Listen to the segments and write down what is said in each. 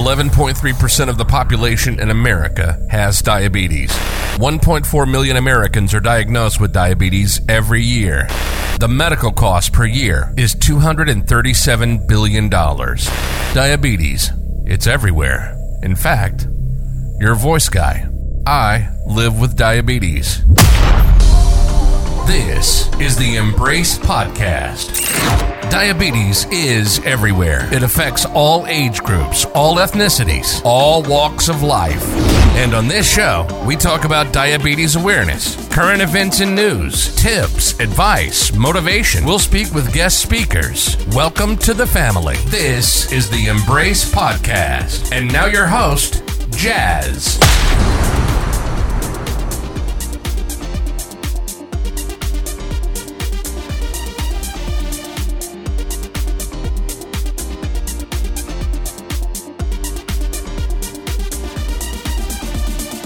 11.3% of the population in America has diabetes. 1.4 million Americans are diagnosed with diabetes every year. The medical cost per year is $237 billion. Diabetes, it's everywhere. In fact, your voice guy. I live with diabetes. This is the Embrace Podcast. Diabetes is everywhere. It affects all age groups, all ethnicities, all walks of life. And on this show, we talk about diabetes awareness, current events and news, tips, advice, motivation. We'll speak with guest speakers. Welcome to the family. This is the Embrace Podcast. And now your host, Jazz.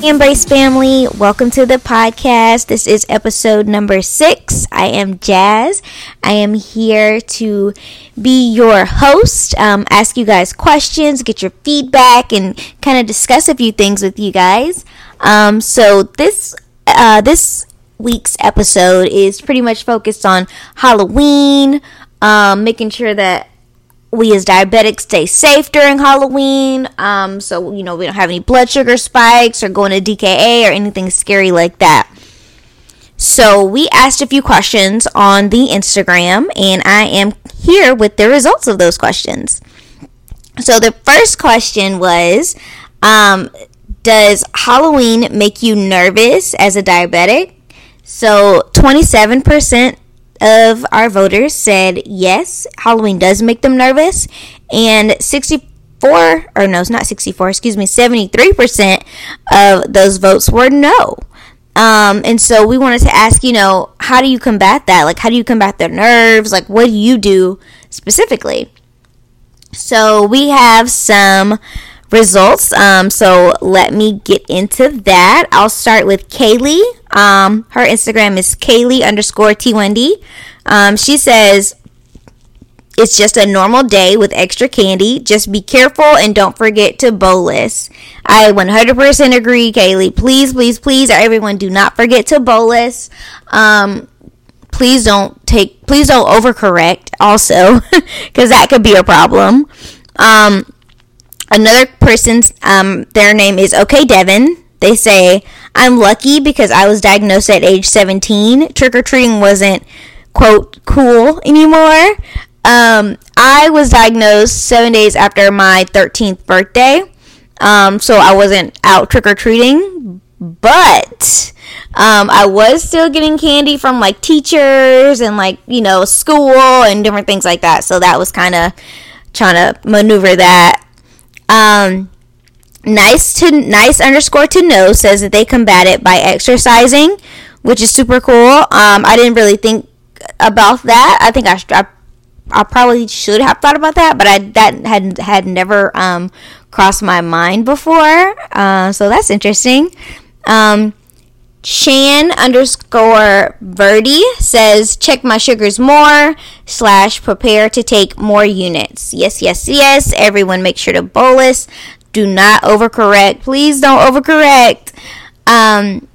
Embrace family, welcome to the podcast. This is episode number six. I am Jazz. I am here to be your host, um, ask you guys questions, get your feedback, and kind of discuss a few things with you guys. Um, so this uh, this week's episode is pretty much focused on Halloween, um, making sure that we as diabetics stay safe during Halloween. Um, so, you know, we don't have any blood sugar spikes or going to DKA or anything scary like that. So, we asked a few questions on the Instagram, and I am here with the results of those questions. So, the first question was um, Does Halloween make you nervous as a diabetic? So, 27% of our voters said yes, Halloween does make them nervous, and 64 or no, it's not 64, excuse me, 73% of those votes were no. Um, and so we wanted to ask, you know, how do you combat that? Like, how do you combat their nerves? Like, what do you do specifically? So we have some results. Um, so let me get into that. I'll start with Kaylee. Um, her Instagram is Kaylee underscore T1D. Um, she says, it's just a normal day with extra candy. Just be careful and don't forget to bolus. I 100% agree, Kaylee. Please, please, please, everyone, do not forget to bolus. Um, please don't take, please don't overcorrect also, because that could be a problem. Um, another person's um, their name is okay devin they say i'm lucky because i was diagnosed at age 17 trick-or-treating wasn't quote cool anymore. Um, i was diagnosed seven days after my 13th birthday. Um, so i wasn't out trick-or-treating but um, i was still getting candy from like teachers and like you know school and different things like that. So that was kind of trying to maneuver that. Um, nice to nice underscore to know says that they combat it by exercising, which is super cool. Um, I didn't really think about that. I think I, I, I probably should have thought about that, but I that had had never um, crossed my mind before. Uh, so that's interesting. Um, Shan underscore Verdi says, check my sugars more slash prepare to take more units. Yes, yes, yes. Everyone make sure to bolus. Do not overcorrect. Please don't overcorrect. Um,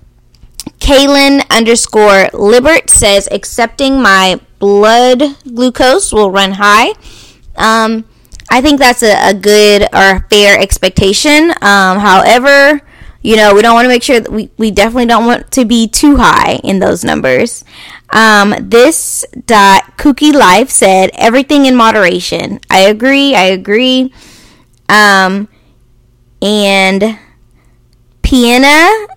Kaylin underscore Libert says, accepting my blood glucose will run high. Um, I think that's a, a good or fair expectation. Um, however, you know, we don't want to make sure that we, we definitely don't want to be too high in those numbers. Um, this dot kooky life said everything in moderation. I agree. I agree. Um, and Piana,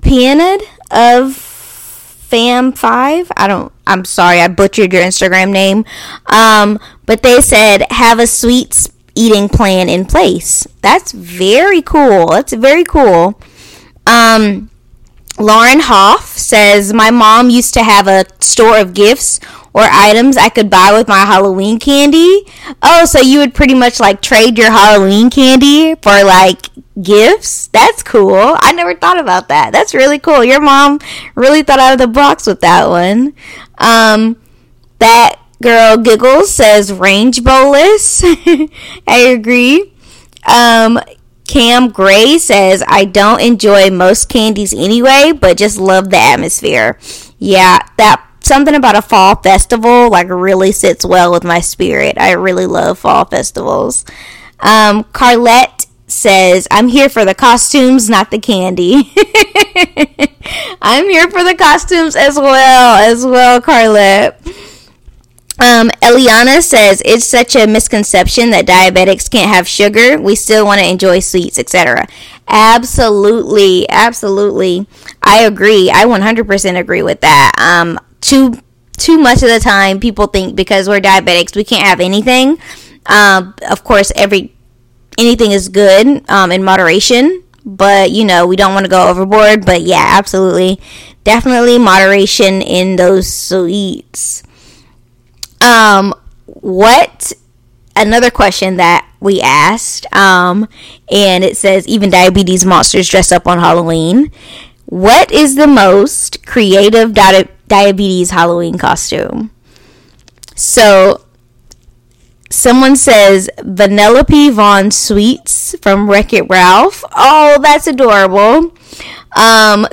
Pianid of Fam Five. I don't. I'm sorry. I butchered your Instagram name. Um, but they said have a sweet eating plan in place. That's very cool. That's very cool. Um, Lauren Hoff says, My mom used to have a store of gifts or items I could buy with my Halloween candy. Oh, so you would pretty much like trade your Halloween candy for like gifts? That's cool. I never thought about that. That's really cool. Your mom really thought out of the box with that one. Um, that Girl Giggles says rage bolus. I agree. Um, Cam Gray says, I don't enjoy most candies anyway, but just love the atmosphere. Yeah, that something about a fall festival like really sits well with my spirit. I really love fall festivals. Um, Carlette says, I'm here for the costumes, not the candy. I'm here for the costumes as well, as well, Carlette. Um, Eliana says it's such a misconception that diabetics can't have sugar. We still want to enjoy sweets, etc. Absolutely, absolutely. I agree. I 100% agree with that. Um, too too much of the time, people think because we're diabetics we can't have anything. Um, of course, every anything is good um, in moderation, but you know we don't want to go overboard. But yeah, absolutely, definitely moderation in those sweets. Um, what? Another question that we asked, um, and it says even diabetes monsters dress up on Halloween. What is the most creative di- diabetes Halloween costume? So, someone says Vanellope Von Schweetz from Wreck It Ralph. Oh, that's adorable. Um,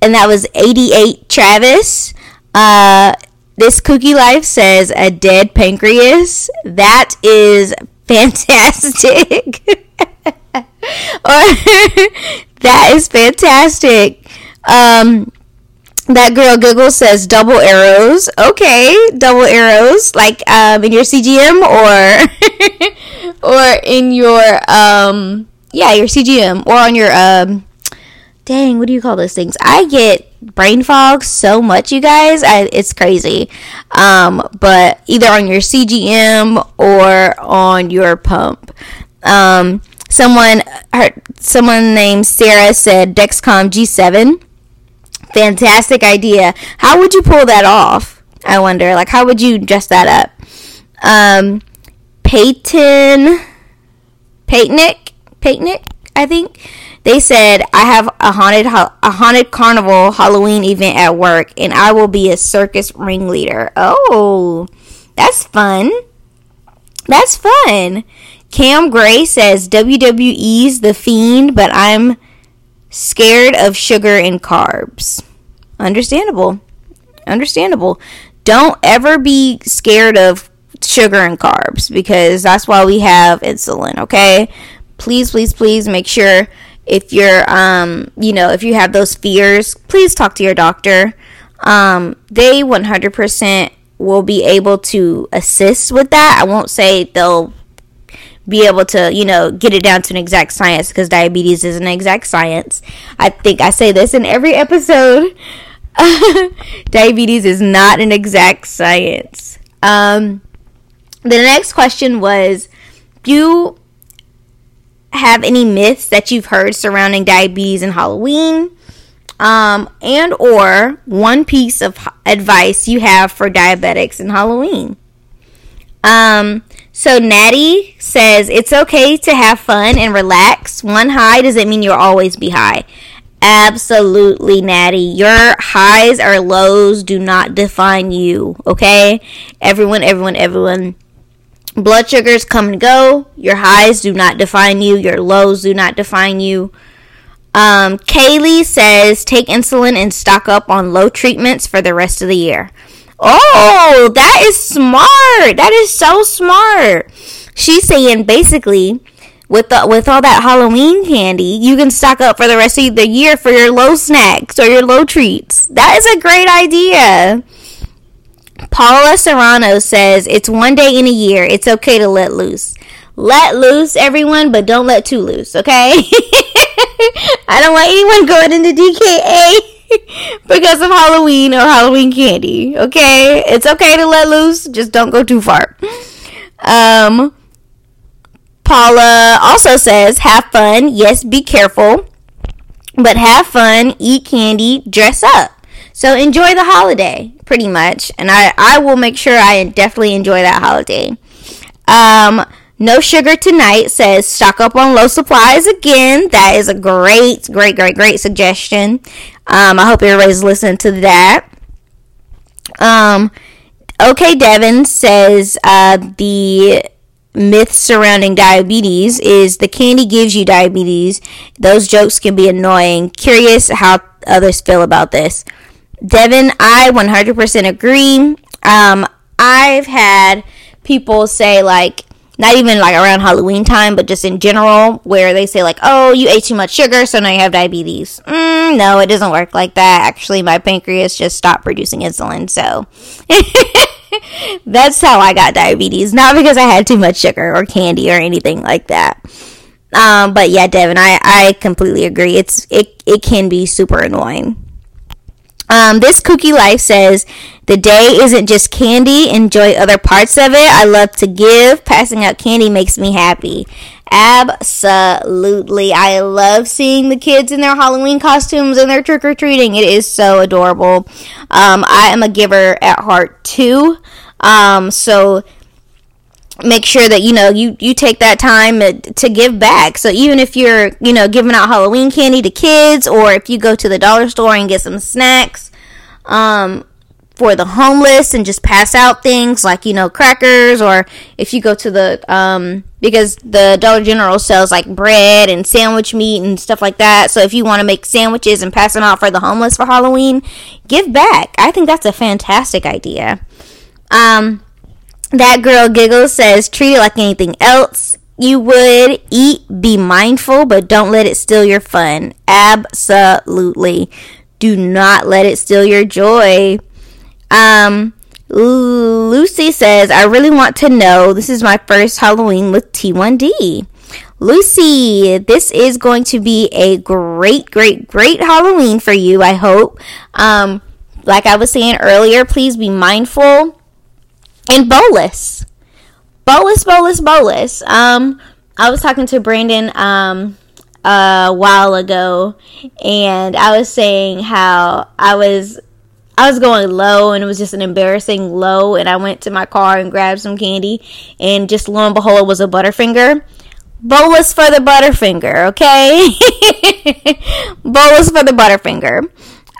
and that was 88 Travis. Uh, this cookie life says a dead pancreas. That is fantastic. or that is fantastic. Um, that girl Google says double arrows. Okay, double arrows, like um, in your CGM or or in your um, yeah, your CGM or on your um, dang, what do you call those things? I get brain fog so much, you guys. I, it's crazy. Um, but either on your CGM or on your pump. Um, someone, her, someone named Sarah said Dexcom G7. Fantastic idea. How would you pull that off? I wonder. Like, how would you dress that up? Um, Peyton, Peytonic, Peytonic, I think they said I have a haunted a haunted carnival Halloween event at work, and I will be a circus ringleader. Oh, that's fun. That's fun. Cam Gray says WWE's the fiend, but I'm scared of sugar and carbs. Understandable. Understandable. Don't ever be scared of sugar and carbs because that's why we have insulin, okay? Please, please, please make sure if you're um you know if you have those fears please talk to your doctor um they 100% will be able to assist with that i won't say they'll be able to you know get it down to an exact science because diabetes is an exact science. I think i say this in every episode. Diabetes is not an exact science. Um the next question was do you have any myths that you've heard surrounding diabetes and Halloween, um, and or one piece of advice you have for diabetics and Halloween. Um, so Natty says it's okay to have fun and relax. One high doesn't mean you'll always be high. Absolutely, Natty. Your highs or lows do not define you. Okay, everyone, everyone, everyone Blood sugars come and go. Your highs do not define you. Your lows do not define you. Um, Kaylee says take insulin and stock up on low treatments for the rest of the year. Oh, that is smart. That is so smart. She's saying basically with the, with all that Halloween candy, you can stock up for the rest of the year for your low snacks or your low treats. That is a great idea. Paula Serrano says it's one day in a year. It's okay to let loose. Let loose, everyone, but don't let too loose, okay? I don't want anyone going into DKA because of Halloween or Halloween candy, okay? It's okay to let loose, just don't go too far. Um, Paula also says, have fun. Yes, be careful, but have fun, eat candy, dress up. So enjoy the holiday, pretty much. And I, I will make sure I definitely enjoy that holiday. Um, no sugar tonight says stock up on low supplies again. That is a great, great, great, great suggestion. Um, I hope everybody's listening to that. Um, okay, Devin says uh, the myths surrounding diabetes is the candy gives you diabetes. Those jokes can be annoying. Curious how others feel about this. Devin, I 100% agree. Um, I've had people say like not even like around Halloween time, but just in general, where they say like, "Oh, you ate too much sugar, so now you have diabetes." Mm, no, it doesn't work like that. Actually, my pancreas just stopped producing insulin, so that's how I got diabetes. Not because I had too much sugar or candy or anything like that. Um, but yeah, Devin, I I completely agree. It's it it can be super annoying. Um, this Cookie Life says, The day isn't just candy. Enjoy other parts of it. I love to give. Passing out candy makes me happy. Absolutely. I love seeing the kids in their Halloween costumes and their trick or treating. It is so adorable. Um, I am a giver at heart too. Um, so make sure that you know you you take that time to give back. So even if you're you know giving out halloween candy to kids or if you go to the dollar store and get some snacks um for the homeless and just pass out things like you know crackers or if you go to the um because the dollar general sells like bread and sandwich meat and stuff like that. So if you want to make sandwiches and pass them out for the homeless for halloween give back. I think that's a fantastic idea. Um that girl giggles says, treat it like anything else you would. Eat, be mindful, but don't let it steal your fun. Absolutely. Do not let it steal your joy. Um, Lucy says, I really want to know. This is my first Halloween with T1D. Lucy, this is going to be a great, great, great Halloween for you, I hope. Um, like I was saying earlier, please be mindful and bolus. Bolus, bolus, bolus. Um, I was talking to Brandon um a while ago, and I was saying how I was I was going low, and it was just an embarrassing low. And I went to my car and grabbed some candy, and just lo and behold, it was a Butterfinger. Bolus for the Butterfinger, okay? Bolus for the Butterfinger.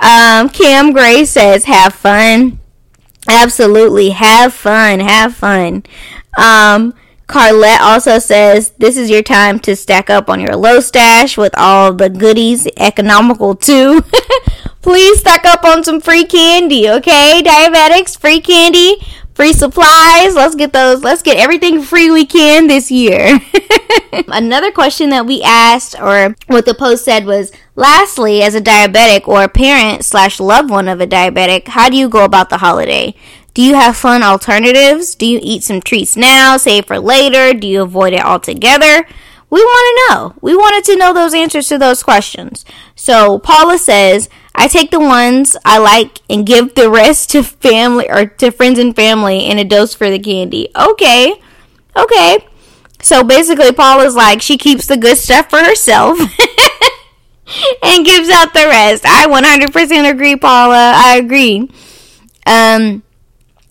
Um, Cam Gray says, "Have fun." Absolutely. Have fun. Have fun. Um, Carlette also says this is your time to stack up on your low stash with all the goodies, economical too. Please stack up on some free candy, okay? Diabetics, free candy, free supplies. Let's get those. Let's get everything free we can this year. Another question that we asked, or what the post said was, lastly, as a diabetic or a parent slash loved one of a diabetic, how do you go about the holiday? Do you have fun alternatives? Do you eat some treats now, save for later? Do you avoid it altogether? We want to know. We wanted to know those answers to those questions. So Paula says, I take the ones I like and give the rest to family or to friends and family and a dose for the candy. Okay. Okay. So basically Paula's like she keeps the good stuff for herself and gives out the rest. I 100% agree, Paula. I agree. Um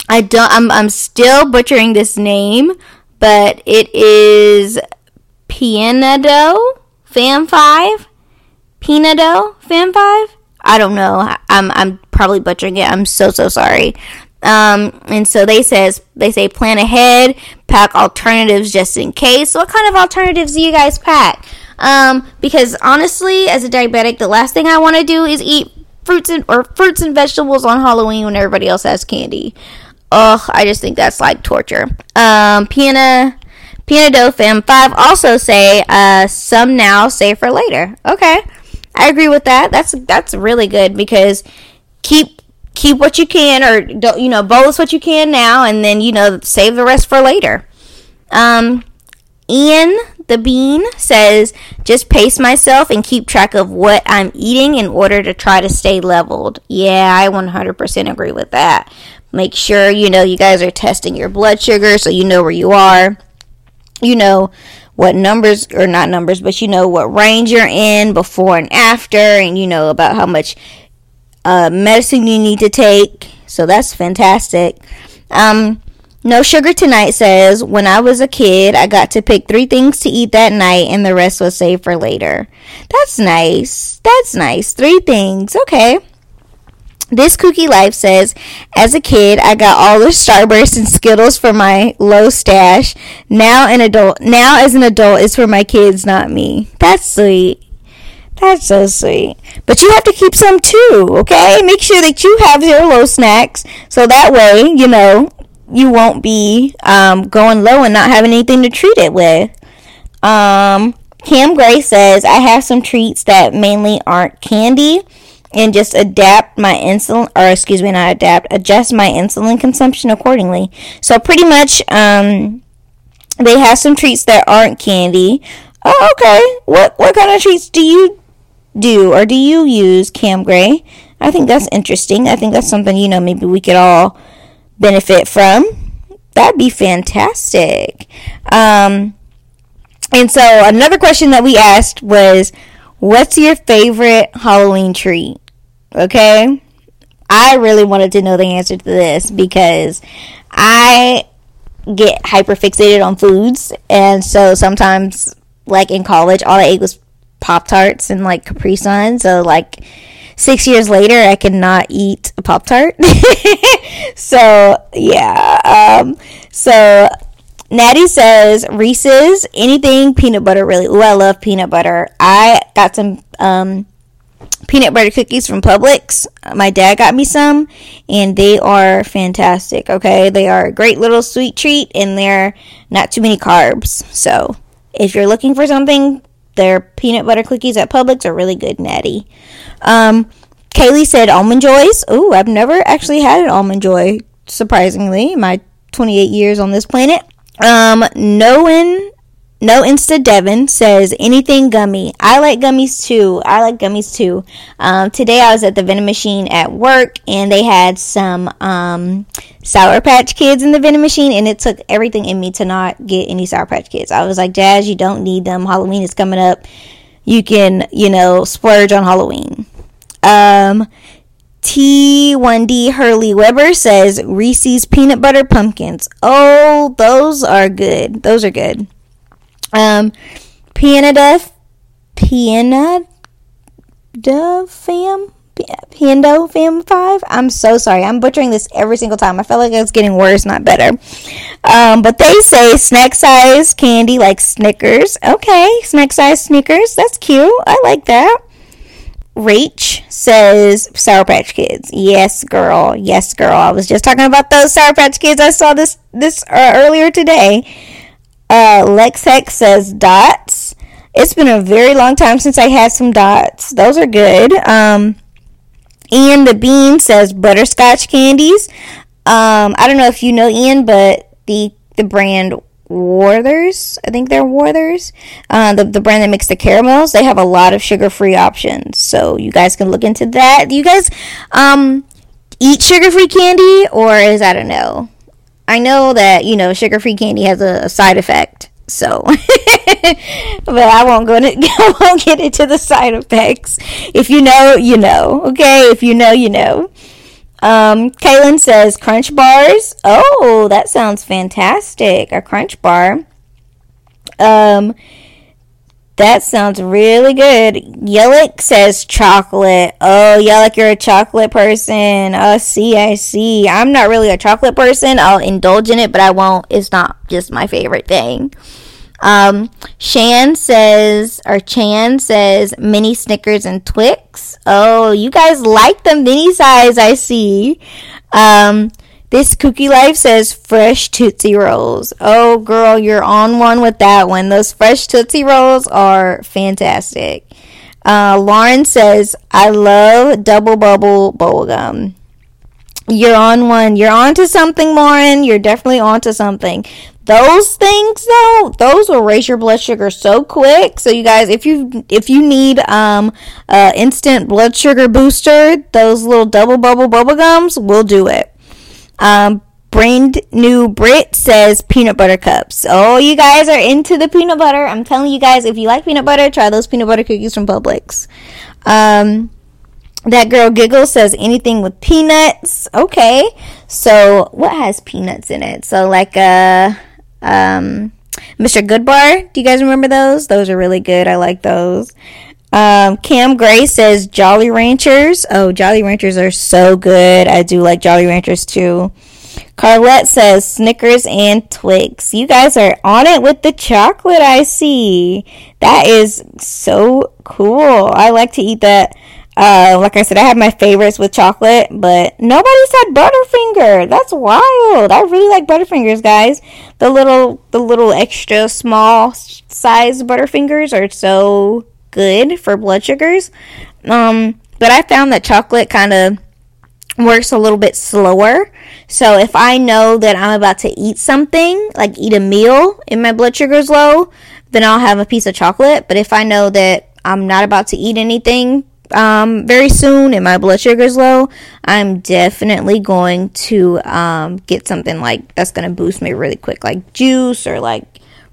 I don't I'm I'm still butchering this name, but it is Pianado Fam 5? Pinado Fam 5? I don't know. I'm I'm probably butchering it. I'm so so sorry. Um, and so they says they say plan ahead, pack alternatives just in case. What kind of alternatives do you guys pack? Um, because honestly, as a diabetic, the last thing I want to do is eat fruits and or fruits and vegetables on Halloween when everybody else has candy. Ugh, I just think that's like torture. Um, Piana Piano Fam 5 also say uh, some now, save for later. Okay. I agree with that. That's that's really good because keep keep what you can or don't you know bolus what you can now and then you know save the rest for later. Um Ian the Bean says just pace myself and keep track of what I'm eating in order to try to stay leveled. Yeah, I 100% agree with that. Make sure you know you guys are testing your blood sugar so you know where you are you know what numbers or not numbers but you know what range you're in before and after and you know about how much uh, medicine you need to take so that's fantastic um, no sugar tonight says when i was a kid i got to pick three things to eat that night and the rest was saved for later that's nice that's nice three things okay This Kooky Life says, as a kid, I got all the Starburst and Skittles for my low stash. Now an adult, now as an adult, it's for my kids, not me. That's sweet. That's so sweet. But you have to keep some too, okay? Make sure that you have your low snacks so that way, you know, you won't be um, going low and not having anything to treat it with. Um, Cam Gray says, I have some treats that mainly aren't candy and just adapt my insulin, or excuse me, not adapt, adjust my insulin consumption accordingly. So pretty much, um, they have some treats that aren't candy. Oh, okay. What what kind of treats do you do or do you use, Cam Gray? I think that's interesting. I think that's something you know maybe we could all benefit from. That'd be fantastic. Um, and so another question that we asked was, "What's your favorite Halloween treat?" Okay, I really wanted to know the answer to this because I get hyper fixated on foods, and so sometimes, like in college, all I ate was Pop Tarts and like Capri Sun. So like six years later, I cannot eat a Pop Tart. so yeah. Um, so Natty says Reese's anything peanut butter really. Ooh, I love peanut butter. I got some um, peanut butter cookies from Publix. My dad got me some, and they are fantastic. Okay, they are a great little sweet treat, and they're not too many carbs. So if you're looking for something their peanut butter cookies at Publix are really good, natty. Um, Kaylee said almond joys. Oh, I've never actually had an almond joy. Surprisingly, my 28 years on this planet. Um, no one no Insta Devon says anything gummy. I like gummies too. I like gummies too. Um, today I was at the vending machine at work and they had some um, Sour Patch Kids in the vending machine, and it took everything in me to not get any Sour Patch Kids. I was like, Jazz, you don't need them. Halloween is coming up. You can, you know, splurge on Halloween. Um, T1D Hurley Weber says Reese's peanut butter pumpkins. Oh, those are good. Those are good. Um, Pianada, Pianada fam, Piando fam five. I'm so sorry. I'm butchering this every single time. I feel like it's getting worse, not better. Um, but they say snack size candy like Snickers. Okay, snack size Snickers. That's cute. I like that. Rach says Sour Patch Kids. Yes, girl. Yes, girl. I was just talking about those Sour Patch Kids. I saw this this uh, earlier today. Uh, Lexex says dots. It's been a very long time since I had some dots. Those are good. Um, Ian the Bean says butterscotch candies. Um, I don't know if you know Ian, but the the brand Werther's, I think they're Werther's, uh, the the brand that makes the caramels. They have a lot of sugar free options, so you guys can look into that. Do you guys um eat sugar free candy, or is I don't know? I know that you know sugar-free candy has a, a side effect, so but I won't go into I won't get into the side effects. If you know, you know. Okay, if you know, you know. Um, Kaylin says crunch bars. Oh, that sounds fantastic. A crunch bar. Um, that sounds really good. Yellick says chocolate. Oh, Yellick, you're a chocolate person. Oh, see, I see. I'm not really a chocolate person. I'll indulge in it, but I won't. It's not just my favorite thing. Um, Shan says, or Chan says, mini Snickers and Twix. Oh, you guys like the mini size, I see. Um, this Kooky Life says fresh Tootsie Rolls. Oh, girl, you're on one with that one. Those fresh Tootsie Rolls are fantastic. Uh, Lauren says, I love double bubble bubblegum. You're on one. You're on to something, Lauren. You're definitely on to something. Those things, though, those will raise your blood sugar so quick. So, you guys, if you if you need um uh, instant blood sugar booster, those little double bubble bubblegums will do it. Um, brand new Brit says peanut butter cups. Oh, you guys are into the peanut butter. I'm telling you guys, if you like peanut butter, try those peanut butter cookies from Publix. Um, that girl giggle says anything with peanuts. Okay, so what has peanuts in it? So like uh um, Mr. Goodbar. Do you guys remember those? Those are really good. I like those. Um, Cam Gray says Jolly Ranchers. Oh, Jolly Ranchers are so good. I do like Jolly Ranchers too. Carlette says Snickers and Twix. You guys are on it with the chocolate, I see. That is so cool. I like to eat that. Uh, like I said, I have my favorites with chocolate, but nobody said Butterfinger. That's wild. I really like Butterfingers, guys. The little, the little extra small size Butterfingers are so good for blood sugars. Um, but I found that chocolate kind of works a little bit slower. So if I know that I'm about to eat something, like eat a meal, and my blood sugar's low, then I'll have a piece of chocolate. But if I know that I'm not about to eat anything um, very soon and my blood sugar's low, I'm definitely going to um, get something like that's going to boost me really quick, like juice or like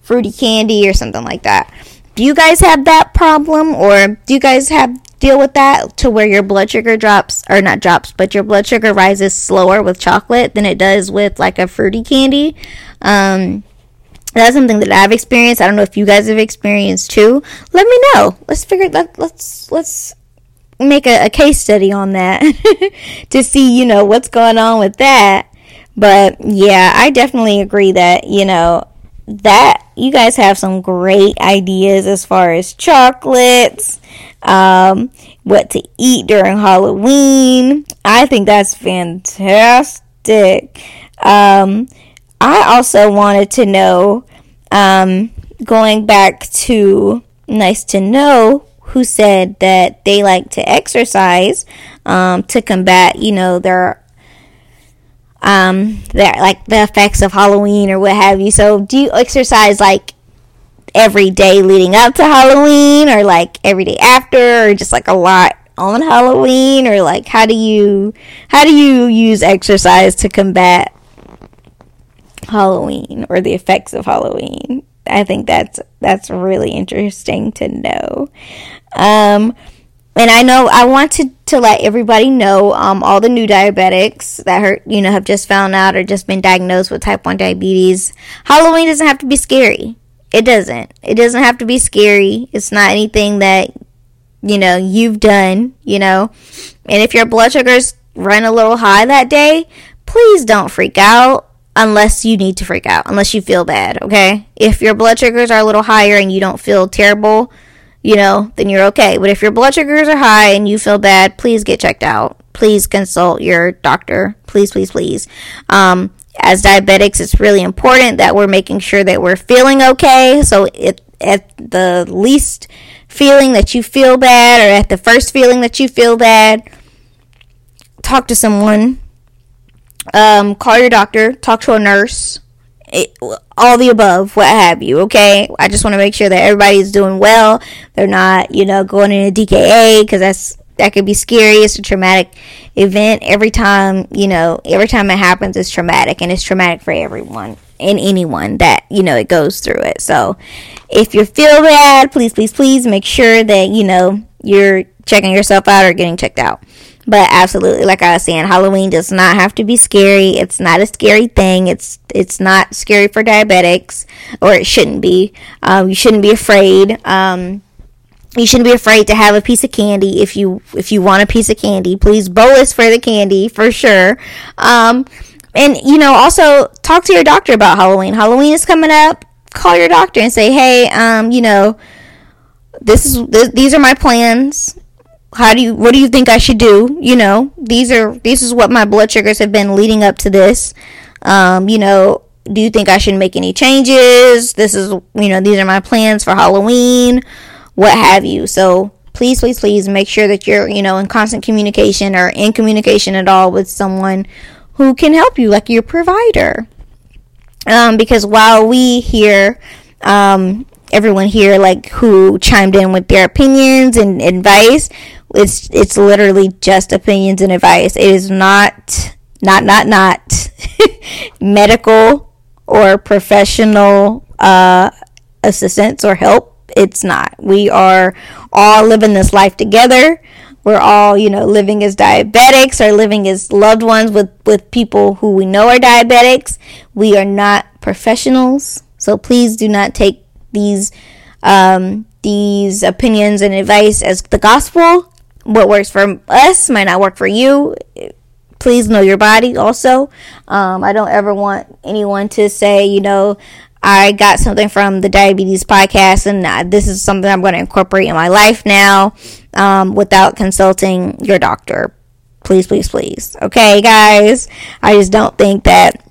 fruity candy or something like that. Do you guys have that problem or do you guys have deal with that to where your blood sugar drops or not drops but your blood sugar rises slower with chocolate than it does with like a fruity candy? Um, that's something that i've experienced. I don't know if you guys have experienced too. Let me know. Let's figure let, let's let's make a, a case study on that to see you know what's going on with that. But yeah i definitely agree that you know that you guys have some great ideas as far as chocolates um, what to eat during Halloween. I think that's fantastic. Um, I also wanted to know, um, going back to Nice to Know, who said that they like to exercise um, to combat, you know, their um, their like the effects of Halloween or what have you. So, do you exercise like every day leading up to Halloween or like every day after or just like a lot on Halloween or like how do you how do you use exercise to combat Halloween or the effects of Halloween? I think that's that's really interesting to know. Um and I know I wanted to, let everybody know um, all the new diabetics that are, you know have just found out or just been diagnosed with type 1 diabetes. Halloween doesn't have to be scary. It doesn't. It doesn't have to be scary. It's not anything that, you know, you've done, you know. And if your blood sugars run a little high that day, please don't freak out unless you need to freak out, unless you feel bad, okay? If your blood sugars are a little higher and you don't feel terrible, you know, then you're okay. But if your blood sugars are high and you feel bad, please get checked out. Please consult your doctor. Please, please, please. Um, as diabetics, it's really important that we're making sure that we're feeling okay. So it, at the least feeling that you feel bad or at the first feeling that you feel bad, talk to someone. Um, call your doctor, talk to a nurse, it, all the above, what have you, okay? I just want to make sure that everybody's doing well. They're not, you know, going into DKA because that's that could be scary. It's a traumatic event. Every time, you know, every time it happens, it's traumatic, and it's traumatic for everyone and anyone that you know it goes through it. So, if you feel bad, please, please, please make sure that you know you're checking yourself out or getting checked out. But absolutely, like I was saying, Halloween does not have to be scary. It's not a scary thing. It's it's not scary for diabetics, or it shouldn't be. Um, you shouldn't be afraid. Um, you shouldn't be afraid to have a piece of candy if you if you want a piece of candy. Please bolus for the candy for sure. Um, and you know, also talk to your doctor about Halloween. Halloween is coming up. Call your doctor and say, "Hey, um, you know, this is th- these are my plans. How do you what do you think I should do? You know, these are this is what my blood sugars have been leading up to this. Um, you know, do you think I should make any changes? This is, you know, these are my plans for Halloween." what have you. So please, please, please make sure that you're, you know, in constant communication or in communication at all with someone who can help you, like your provider. Um, because while we here, um, everyone here, like who chimed in with their opinions and advice, it's it's literally just opinions and advice. It is not not not not medical or professional uh, assistance or help it's not. We are all living this life together. We're all, you know, living as diabetics or living as loved ones with, with people who we know are diabetics. We are not professionals. So please do not take these um, these opinions and advice as the gospel. What works for us might not work for you. Please know your body also. Um, I don't ever want anyone to say, you know, I got something from the diabetes podcast and this is something I'm going to incorporate in my life now um, without consulting your doctor. Please, please, please. Okay, guys? I just don't think that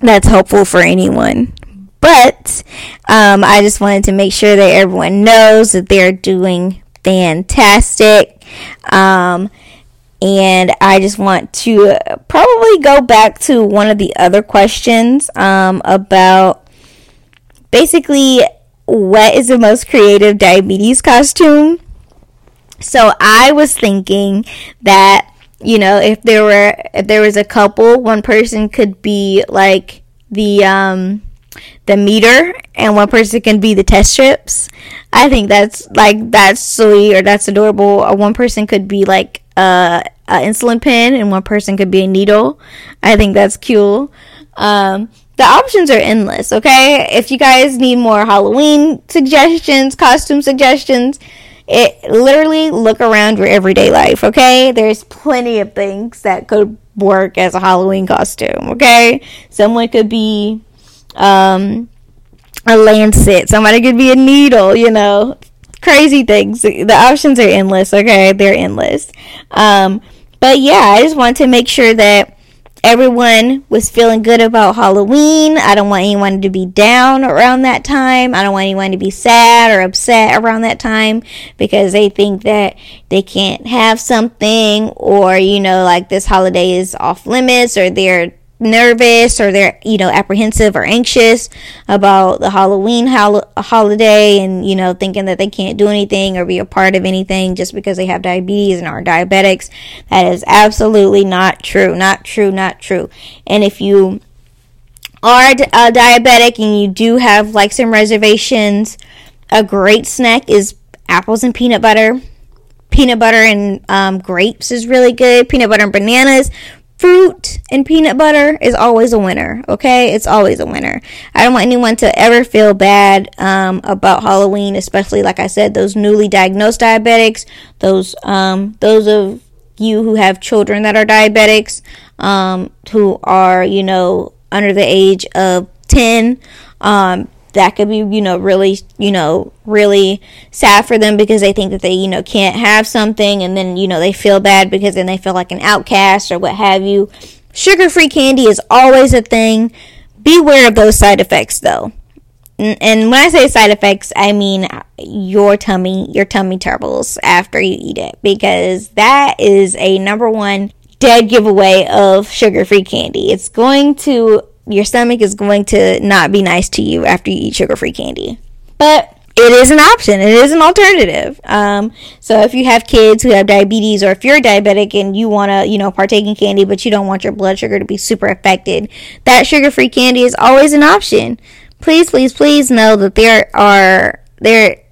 that's helpful for anyone. But um, I just wanted to make sure that everyone knows that they're doing fantastic. Um, and I just want to probably go back to one of the other questions um, about basically what is the most creative diabetes costume. So I was thinking that you know if there were if there was a couple, one person could be like the um the meter and one person can be the test strips. I think that's like that's sweet or that's adorable. Or one person could be like a, a insulin pen and one person could be a needle. I think that's cool. Um, the options are endless, okay? If you guys need more Halloween suggestions, costume suggestions, it literally look around your everyday life, okay? There's plenty of things that could work as a Halloween costume, okay? Someone could be um a lancet, somebody could be a needle, you know. Crazy things. The options are endless, okay? They're endless. Um but yeah, I just want to make sure that everyone was feeling good about Halloween. I don't want anyone to be down around that time. I don't want anyone to be sad or upset around that time because they think that they can't have something or, you know, like this holiday is off limits or they're nervous or they're you know apprehensive or anxious about the Halloween hol- holiday and you know thinking that they can't do anything or be a part of anything just because they have diabetes and are diabetics. That is absolutely not true not true not true. And if you are uh, diabetic and you do have like some reservations a great snack is apples and peanut butter. Peanut butter and um, grapes is really good. Peanut butter and bananas fruit and peanut butter is always a winner okay? It's always a winner. I don't want anyone to ever feel bad um, about halloween especially like i said those newly diagnosed diabetics those um, those of you who have children that are diabetics um, who are you know under the age of 10 um, that could be, you know, really, you know, really sad for them because they think that they, you know, can't have something and then, you know, they feel bad because then they feel like an outcast or what have you. Sugar free candy is always a thing. Beware of those side effects though. And when I say side effects, I mean your tummy, your tummy troubles after you eat it because that is a number one dead giveaway of sugar free candy. It's going to your stomach is going to not be nice to you after you eat sugar free candy. But it is an option. It is an alternative. Um, so if you have kids who have diabetes, or if you're diabetic and you want to, you know, partake in candy, but you don't want your blood sugar to be super affected, that sugar-free candy is always an option. Please, please, please know that there are there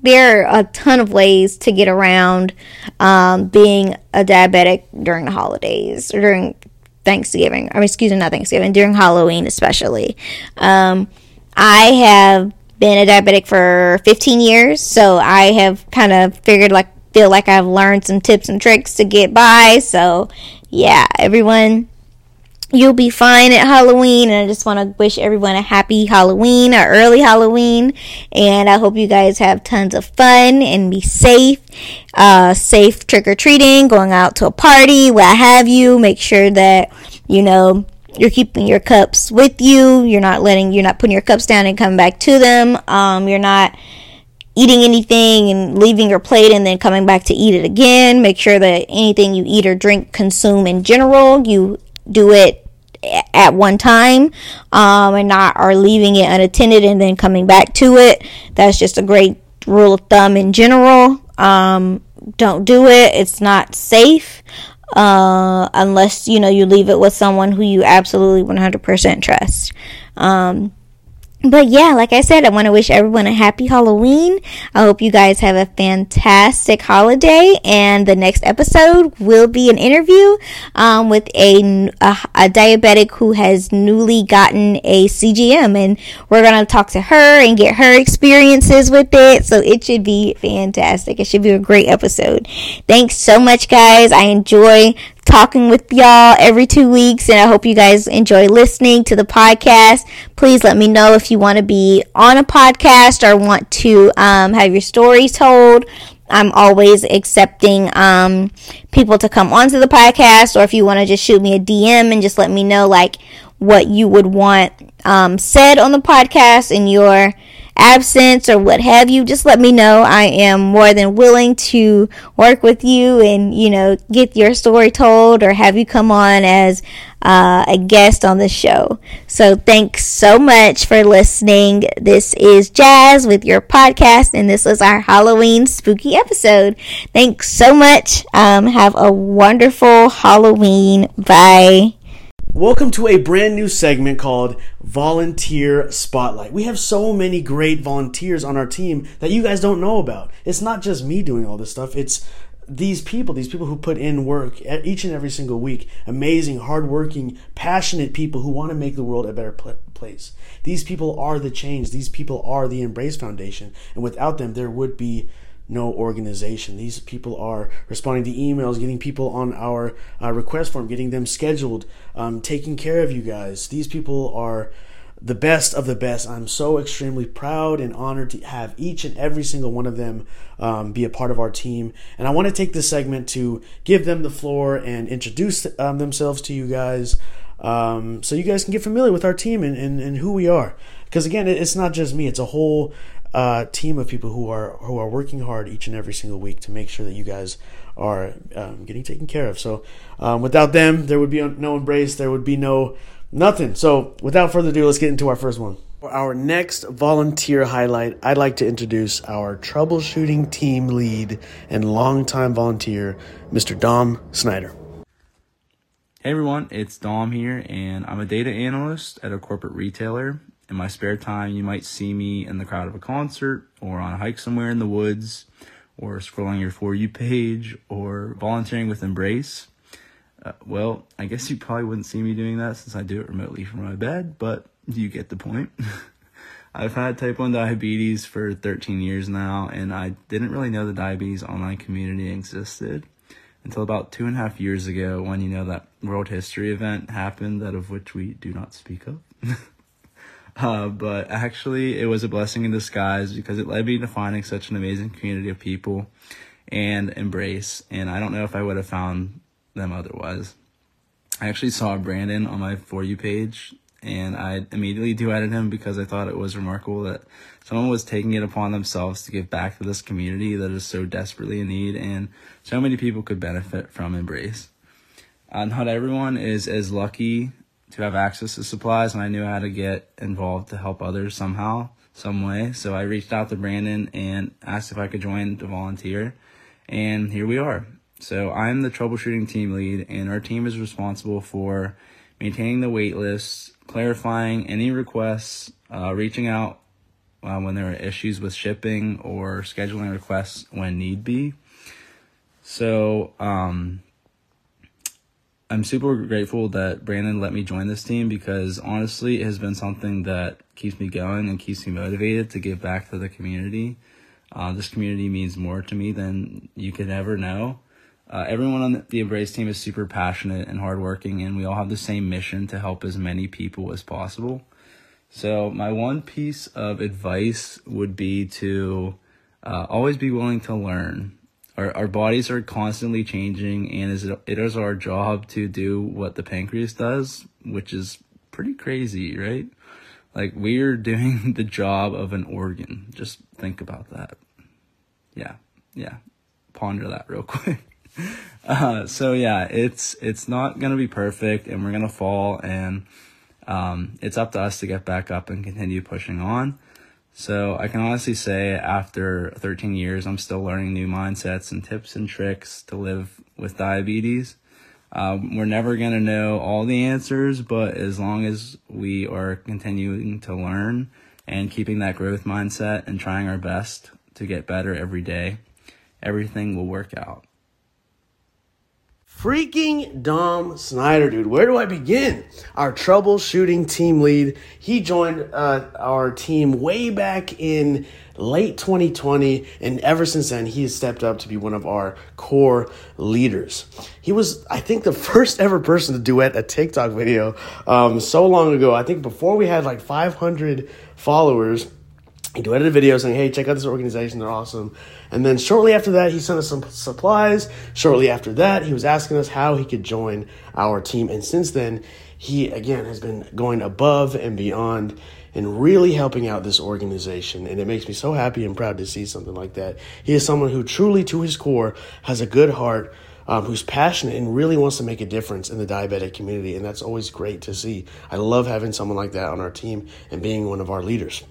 there are a ton of ways to get around um, being a diabetic during the holidays or during Thanksgiving. Mean, excuse me, not Thanksgiving, during Halloween especially. Um, I have been a diabetic for 15 years, so I have kind of figured like feel like I've learned some tips and tricks to get by. So, yeah, everyone you'll be fine at Halloween. And I just want to wish everyone a happy Halloween, a early Halloween. And I hope you guys have tons of fun and be safe. Uh, safe trick or treating, going out to a party, what have you. Make sure that, you know, you're keeping your cups with you. You're not letting, you're not putting your cups down and coming back to them. Um, you're not eating anything and leaving your plate and then coming back to eat it again. Make sure that anything you eat or drink, consume in general, you do it at one time um, and not are leaving it unattended and then coming back to it. That's just a great rule of thumb in general. Um, don't do it. It's not safe uh, unless you know you leave it with someone who you absolutely 100% trust. Um, but yeah, like I said, I want to wish everyone a happy Halloween. I hope you guys have a fantastic holiday. And the next episode will be an interview um, with a, a, a diabetic who has newly gotten a CGM, and we're gonna talk to her and get her experiences with it. So it should be fantastic. It should be a great episode. Thanks so much, guys. I enjoy talking with y'all every two weeks, and I hope you guys enjoy listening to the podcast. Please let me know if you want to be on a podcast or want to um, have your stories told. I'm always accepting um, people to come onto the podcast, or if you want to just shoot me a DM and just let me know like what you would want um, said on the podcast and your absence or what have you, just let me know. I am more than willing to work with you and, you know, get your story told or have you come on as uh, a guest on the show. So thanks so much for listening. This is Jazz with your podcast, and this was our Halloween spooky episode. Thanks so much. Um, have a wonderful Halloween. Bye. Welcome to a brand new segment called Volunteer Spotlight. We have so many great volunteers on our team that you guys don't know about. It's not just me doing all this stuff, it's these people, these people who put in work each and every single week. Amazing, hardworking, passionate people who want to make the world a better place. These people are the change. These people are the Embrace Foundation. And without them, there would be no organization. These people are responding to emails, getting people on our uh, request form, getting them scheduled, um, taking care of you guys. These people are the best of the best. I'm so extremely proud and honored to have each and every single one of them um, be a part of our team. And I want to take this segment to give them the floor and introduce um, themselves to you guys um, so you guys can get familiar with our team and, and, and who we are. Because again, it's not just me, it's a whole uh, team of people who are who are working hard each and every single week to make sure that you guys are um, getting taken care of. So um, without them, there would be no embrace. There would be no nothing. So without further ado, let's get into our first one. For our next volunteer highlight, I'd like to introduce our troubleshooting team lead and longtime volunteer, Mr. Dom Snyder. Hey everyone, it's Dom here, and I'm a data analyst at a corporate retailer in my spare time, you might see me in the crowd of a concert or on a hike somewhere in the woods or scrolling your For You page or volunteering with Embrace. Uh, well, I guess you probably wouldn't see me doing that since I do it remotely from my bed, but you get the point. I've had type 1 diabetes for 13 years now, and I didn't really know the diabetes online community existed until about two and a half years ago when you know that world history event happened, that of which we do not speak of. Uh, but actually, it was a blessing in disguise because it led me to finding such an amazing community of people and embrace. And I don't know if I would have found them otherwise. I actually saw Brandon on my For You page and I immediately do duetted him because I thought it was remarkable that someone was taking it upon themselves to give back to this community that is so desperately in need and so many people could benefit from Embrace. Uh, not everyone is as lucky to have access to supplies and I knew how to get involved to help others somehow, some way. So I reached out to Brandon and asked if I could join to volunteer. And here we are. So I'm the troubleshooting team lead and our team is responsible for maintaining the wait lists, clarifying any requests, uh, reaching out uh, when there are issues with shipping or scheduling requests when need be. So, um, I'm super grateful that Brandon let me join this team because honestly, it has been something that keeps me going and keeps me motivated to give back to the community. Uh, this community means more to me than you could ever know. Uh, everyone on the Embrace team is super passionate and hardworking, and we all have the same mission to help as many people as possible. So, my one piece of advice would be to uh, always be willing to learn our, our bodies are constantly changing and is it, is our job to do what the pancreas does which is pretty crazy right? Like we're doing the job of an organ. Just think about that. Yeah yeah. Ponder that real quick. Uh, so yeah it's it's not gonna be perfect and we're gonna fall and um, it's up to us to get back up and continue pushing on so I can honestly say after 13 years, I'm still learning new mindsets and tips and tricks to live with diabetes. Um, we're never going to know all the answers, but as long as we are continuing to learn and keeping that growth mindset and trying our best to get better every day, everything will work out. Freaking Dom Snyder, dude. Where do I begin? Our troubleshooting team lead. He joined uh, our team way back in late 2020, and ever since then, he has stepped up to be one of our core leaders. He was, I think, the first ever person to duet a TikTok video um, so long ago. I think before we had like 500 followers. He duetted a video saying, "Hey, check out this organization; they're awesome." And then shortly after that, he sent us some supplies. Shortly after that, he was asking us how he could join our team. And since then, he again has been going above and beyond and really helping out this organization. And it makes me so happy and proud to see something like that. He is someone who truly, to his core, has a good heart. Um, who's passionate and really wants to make a difference in the diabetic community. And that's always great to see. I love having someone like that on our team and being one of our leaders.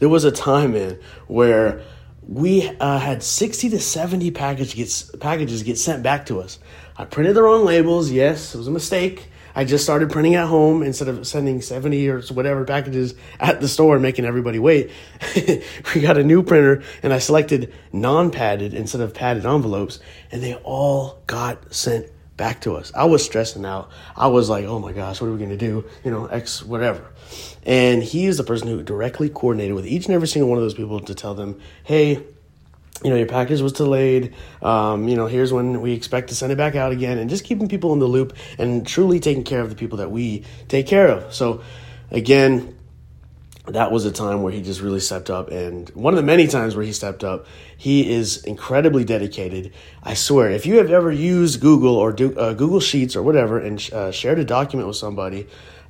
There was a time, man, where we uh, had 60 to 70 package gets, packages get sent back to us. I printed the wrong labels. Yes, it was a mistake. I just started printing at home instead of sending 70 or whatever packages at the store and making everybody wait. we got a new printer and I selected non padded instead of padded envelopes, and they all got sent back to us. I was stressing out. I was like, oh my gosh, what are we going to do? You know, X, whatever. And he is the person who directly coordinated with each and every single one of those people to tell them, hey, you know, your package was delayed. Um, you know, here's when we expect to send it back out again, and just keeping people in the loop and truly taking care of the people that we take care of. So, again, that was a time where he just really stepped up. And one of the many times where he stepped up, he is incredibly dedicated. I swear, if you have ever used Google or do, uh, Google Sheets or whatever and uh, shared a document with somebody,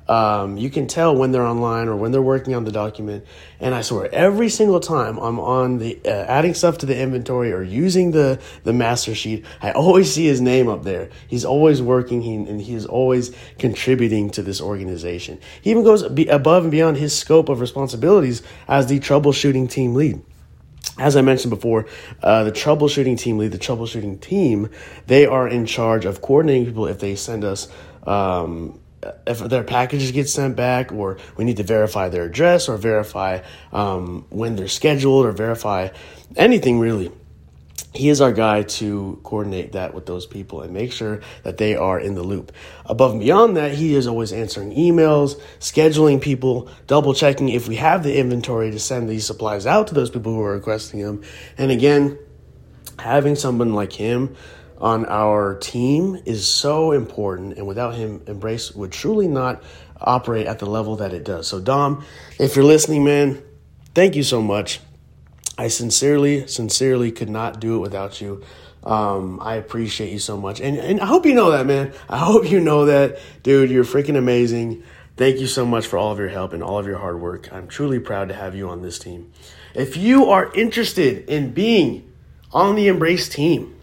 um, you can tell when they're online or when they're working on the document. And I swear, every single time I'm on the uh, adding stuff to the inventory or using the the master sheet, I always see his name up there. He's always working, he, and he is always contributing to this organization. He even goes above and beyond his scope of responsibilities as the troubleshooting team lead as I mentioned before, uh, the troubleshooting team lead, the troubleshooting team, they are in charge of coordinating people if they send us um, if their packages get sent back or we need to verify their address or verify um, when they're scheduled or verify anything really he is our guy to coordinate that with those people and make sure that they are in the loop. Above and beyond that, he is always answering emails, scheduling people, double checking if we have the inventory to send these supplies out to those people who are requesting them. And again, having someone like him on our team is so important, and without him, Embrace would truly not operate at the level that it does. So, Dom, if you're listening, man, thank you so much. I sincerely, sincerely could not do it without you. Um, I appreciate you so much. And, and I hope you know that, man. I hope you know that, dude. You're freaking amazing. Thank you so much for all of your help and all of your hard work. I'm truly proud to have you on this team. If you are interested in being on the Embrace team,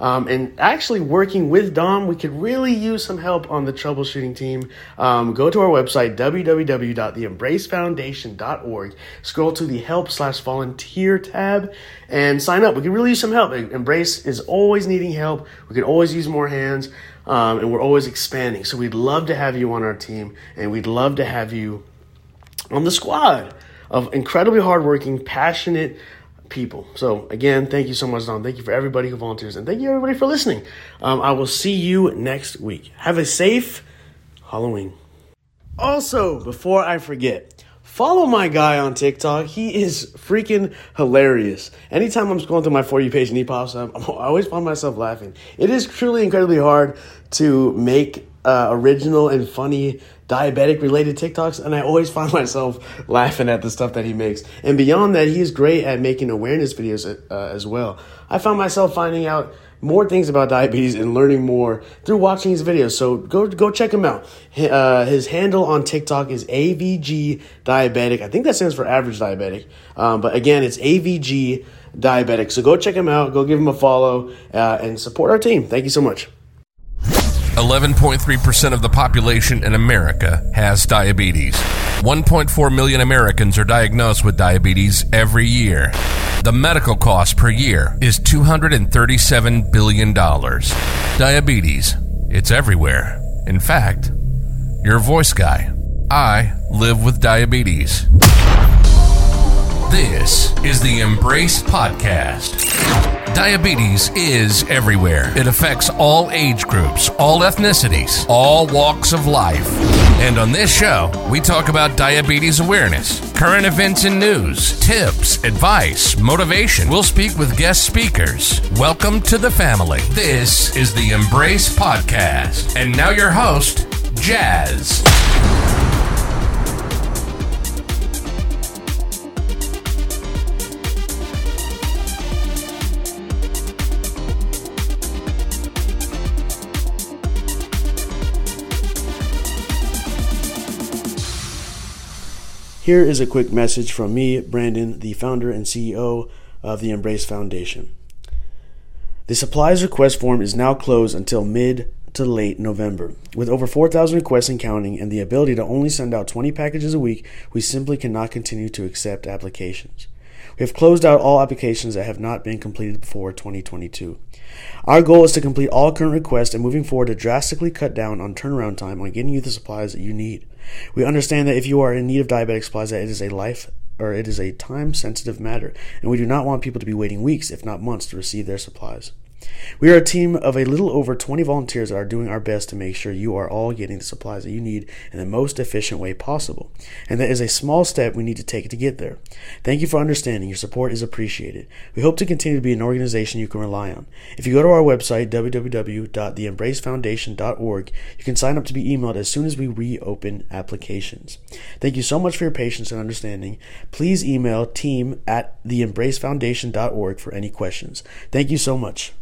um, and actually working with Dom, we could really use some help on the troubleshooting team. Um, go to our website, www.theembracefoundation.org, scroll to the help slash volunteer tab, and sign up. We could really use some help. Embrace is always needing help. We could always use more hands, um, and we're always expanding. So we'd love to have you on our team, and we'd love to have you on the squad of incredibly hardworking, passionate, people. So again, thank you so much, Dom. Thank you for everybody who volunteers, and thank you everybody for listening. Um, I will see you next week. Have a safe Halloween. Also, before I forget, follow my guy on TikTok. He is freaking hilarious. Anytime I'm scrolling through my For You page and he pops up, I always find myself laughing. It is truly incredibly hard to make uh, original and funny diabetic related TikToks, and I always find myself laughing at the stuff that he makes. And beyond that, he is great at making awareness videos uh, as well. I found myself finding out more things about diabetes and learning more through watching his videos. So go go check him out. Uh, his handle on TikTok is AVG Diabetic. I think that stands for average diabetic. Um, but again, it's AVG Diabetic. So go check him out. Go give him a follow uh, and support our team. Thank you so much. 11.3% of the population in America has diabetes. 1.4 million Americans are diagnosed with diabetes every year. The medical cost per year is $237 billion. Diabetes, it's everywhere. In fact, your voice guy I live with diabetes. This is the Embrace Podcast. Diabetes is everywhere. It affects all age groups, all ethnicities, all walks of life. And on this show, we talk about diabetes awareness, current events and news, tips, advice, motivation. We'll speak with guest speakers. Welcome to the family. This is the Embrace Podcast. And now your host, Jazz. Here is a quick message from me, Brandon, the founder and CEO of the Embrace Foundation. The supplies request form is now closed until mid to late November. With over 4,000 requests and counting and the ability to only send out 20 packages a week, we simply cannot continue to accept applications. We have closed out all applications that have not been completed before 2022. Our goal is to complete all current requests and moving forward to drastically cut down on turnaround time on getting you the supplies that you need. We understand that if you are in need of diabetic supplies that it is a life or it is a time sensitive matter and we do not want people to be waiting weeks if not months to receive their supplies. We are a team of a little over 20 volunteers that are doing our best to make sure you are all getting the supplies that you need in the most efficient way possible. And that is a small step we need to take to get there. Thank you for understanding. Your support is appreciated. We hope to continue to be an organization you can rely on. If you go to our website, www.theembracefoundation.org, you can sign up to be emailed as soon as we reopen applications. Thank you so much for your patience and understanding. Please email team at theembracefoundation.org for any questions. Thank you so much.